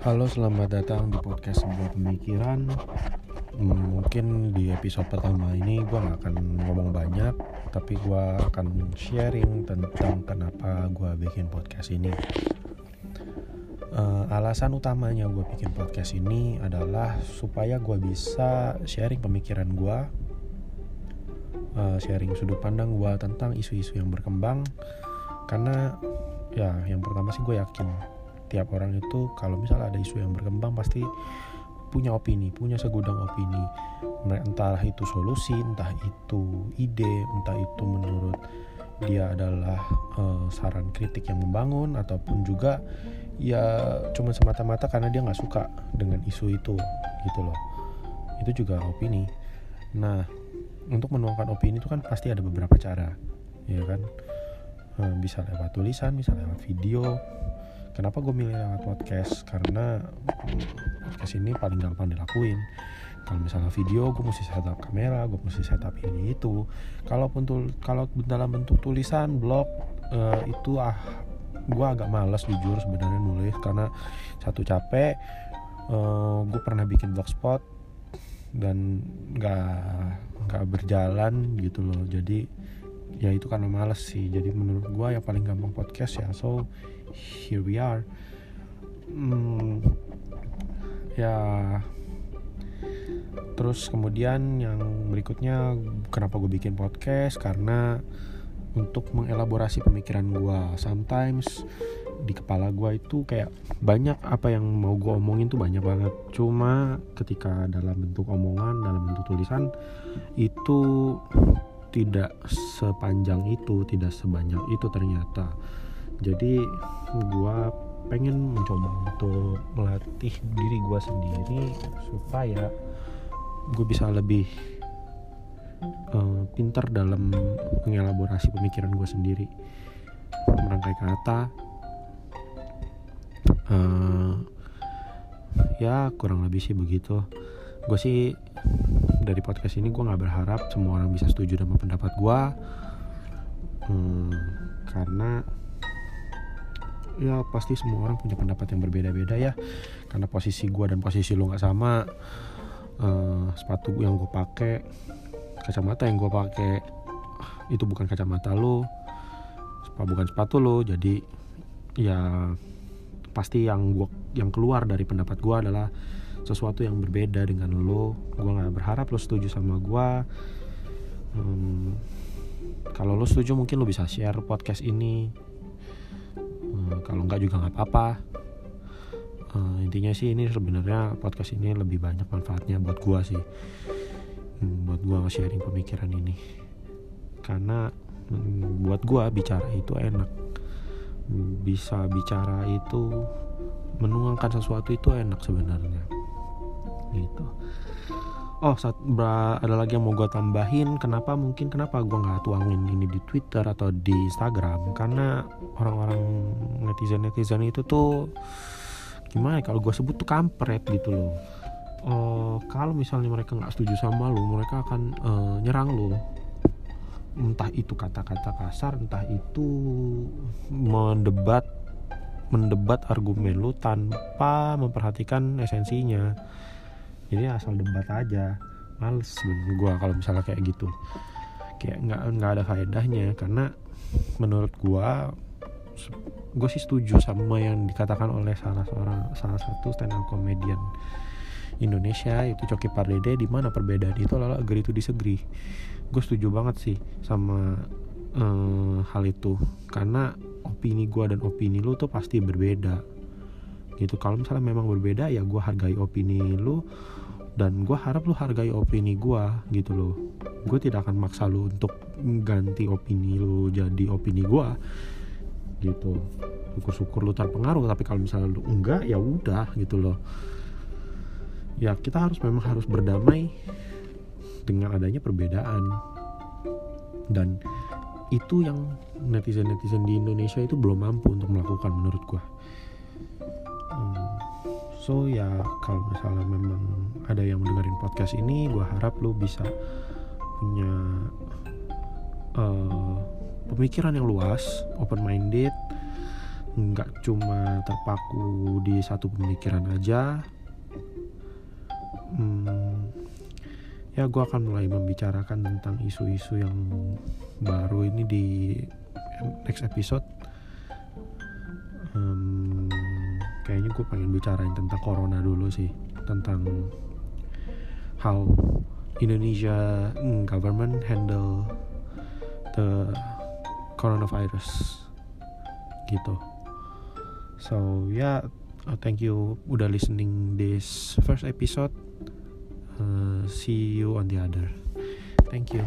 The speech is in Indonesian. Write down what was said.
Halo, selamat datang di podcast sebuah pemikiran. Hmm, mungkin di episode pertama ini gue gak akan ngomong banyak, tapi gue akan sharing tentang kenapa gue bikin podcast ini. Uh, alasan utamanya gue bikin podcast ini adalah supaya gue bisa sharing pemikiran gue, uh, sharing sudut pandang gue tentang isu-isu yang berkembang. Karena ya, yang pertama sih gue yakin tiap orang itu kalau misalnya ada isu yang berkembang pasti punya opini, punya segudang opini. Entah itu solusi, entah itu ide, entah itu menurut dia adalah uh, saran kritik yang membangun ataupun juga ya cuma semata-mata karena dia nggak suka dengan isu itu gitu loh. Itu juga opini. Nah, untuk menuangkan opini itu kan pasti ada beberapa cara, ya kan? Uh, bisa lewat tulisan, bisa lewat video, kenapa gue milih lewat podcast? Karena podcast ini paling gampang dilakuin. Kalau misalnya video gue mesti setup kamera gue mesti setup ini itu. Kalaupun tul kalau dalam bentuk tulisan blog uh, itu ah gue agak males jujur sebenarnya nulis. Karena satu capek uh, gue pernah bikin blogspot dan nggak nggak berjalan gitu loh. Jadi ya itu karena males sih. Jadi menurut gue yang paling gampang podcast ya so here we are. Hmm, ya. Terus kemudian yang berikutnya kenapa gue bikin podcast? Karena untuk mengelaborasi pemikiran gue sometimes di kepala gue itu kayak banyak apa yang mau gue omongin tuh banyak banget. Cuma ketika dalam bentuk omongan dalam bentuk tulisan itu tidak sepanjang itu tidak sebanyak itu ternyata. Jadi gue pengen mencoba untuk melatih diri gue sendiri supaya gue bisa lebih uh, pintar dalam mengelaborasi pemikiran gue sendiri. Merangkai kata uh, ya kurang lebih sih begitu. Gue sih dari podcast ini gue nggak berharap semua orang bisa setuju dengan pendapat gue hmm, karena ya pasti semua orang punya pendapat yang berbeda-beda ya. Karena posisi gue dan posisi lo nggak sama uh, sepatu yang gue pakai kacamata yang gue pakai itu bukan kacamata lo bukan sepatu lo jadi ya pasti yang gua yang keluar dari pendapat gue adalah sesuatu yang berbeda dengan lo gue berharap lo setuju sama gue hmm, kalau lo setuju mungkin lo bisa share podcast ini. Hmm, kalau nggak juga nggak apa-apa. Uh, intinya sih ini sebenarnya podcast ini lebih banyak manfaatnya buat gue sih. Hmm, buat gue sharing pemikiran ini. Karena hmm, buat gue bicara itu enak. Bisa bicara itu menuangkan sesuatu itu enak sebenarnya. Gitu oh saat ada lagi yang mau gue tambahin? Kenapa mungkin kenapa gue nggak tuangin ini di Twitter atau di Instagram? Karena orang-orang netizen netizen itu tuh gimana ya kalau gue sebut tuh kampret gitu loh. Uh, kalau misalnya mereka nggak setuju sama lo mereka akan uh, nyerang lo entah itu kata-kata kasar entah itu mendebat mendebat argumen lu tanpa memperhatikan esensinya jadi asal debat aja. Males sebenernya gue kalau misalnya kayak gitu. Kayak nggak nggak ada faedahnya. Karena menurut gue gue sih setuju sama yang dikatakan oleh salah seorang salah satu stand up comedian Indonesia itu Coki Pardede di mana perbedaan itu adalah agree to disagree. Gue setuju banget sih sama uh, hal itu. Karena opini gue dan opini lu tuh pasti berbeda gitu. Kalau misalnya memang berbeda ya gue hargai opini lu dan gue harap lu hargai opini gue gitu loh. Gue tidak akan maksa lu untuk ganti opini lu jadi opini gue gitu. Syukur-syukur lu terpengaruh tapi kalau misalnya lu enggak ya udah gitu loh. Ya kita harus memang harus berdamai dengan adanya perbedaan. Dan itu yang netizen-netizen di Indonesia itu belum mampu untuk melakukan menurut gue so ya kalau misalnya memang ada yang mendengarin podcast ini gue harap lo bisa punya uh, pemikiran yang luas open minded nggak cuma terpaku di satu pemikiran aja. Hmm, ya gue akan mulai membicarakan tentang isu-isu yang baru ini di next episode. Hmm, kayaknya gue pengen bicarain tentang corona dulu sih. Tentang how Indonesia mm, government handle the coronavirus. Gitu. So yeah uh, thank you udah listening this first episode. Uh, see you on the other. Thank you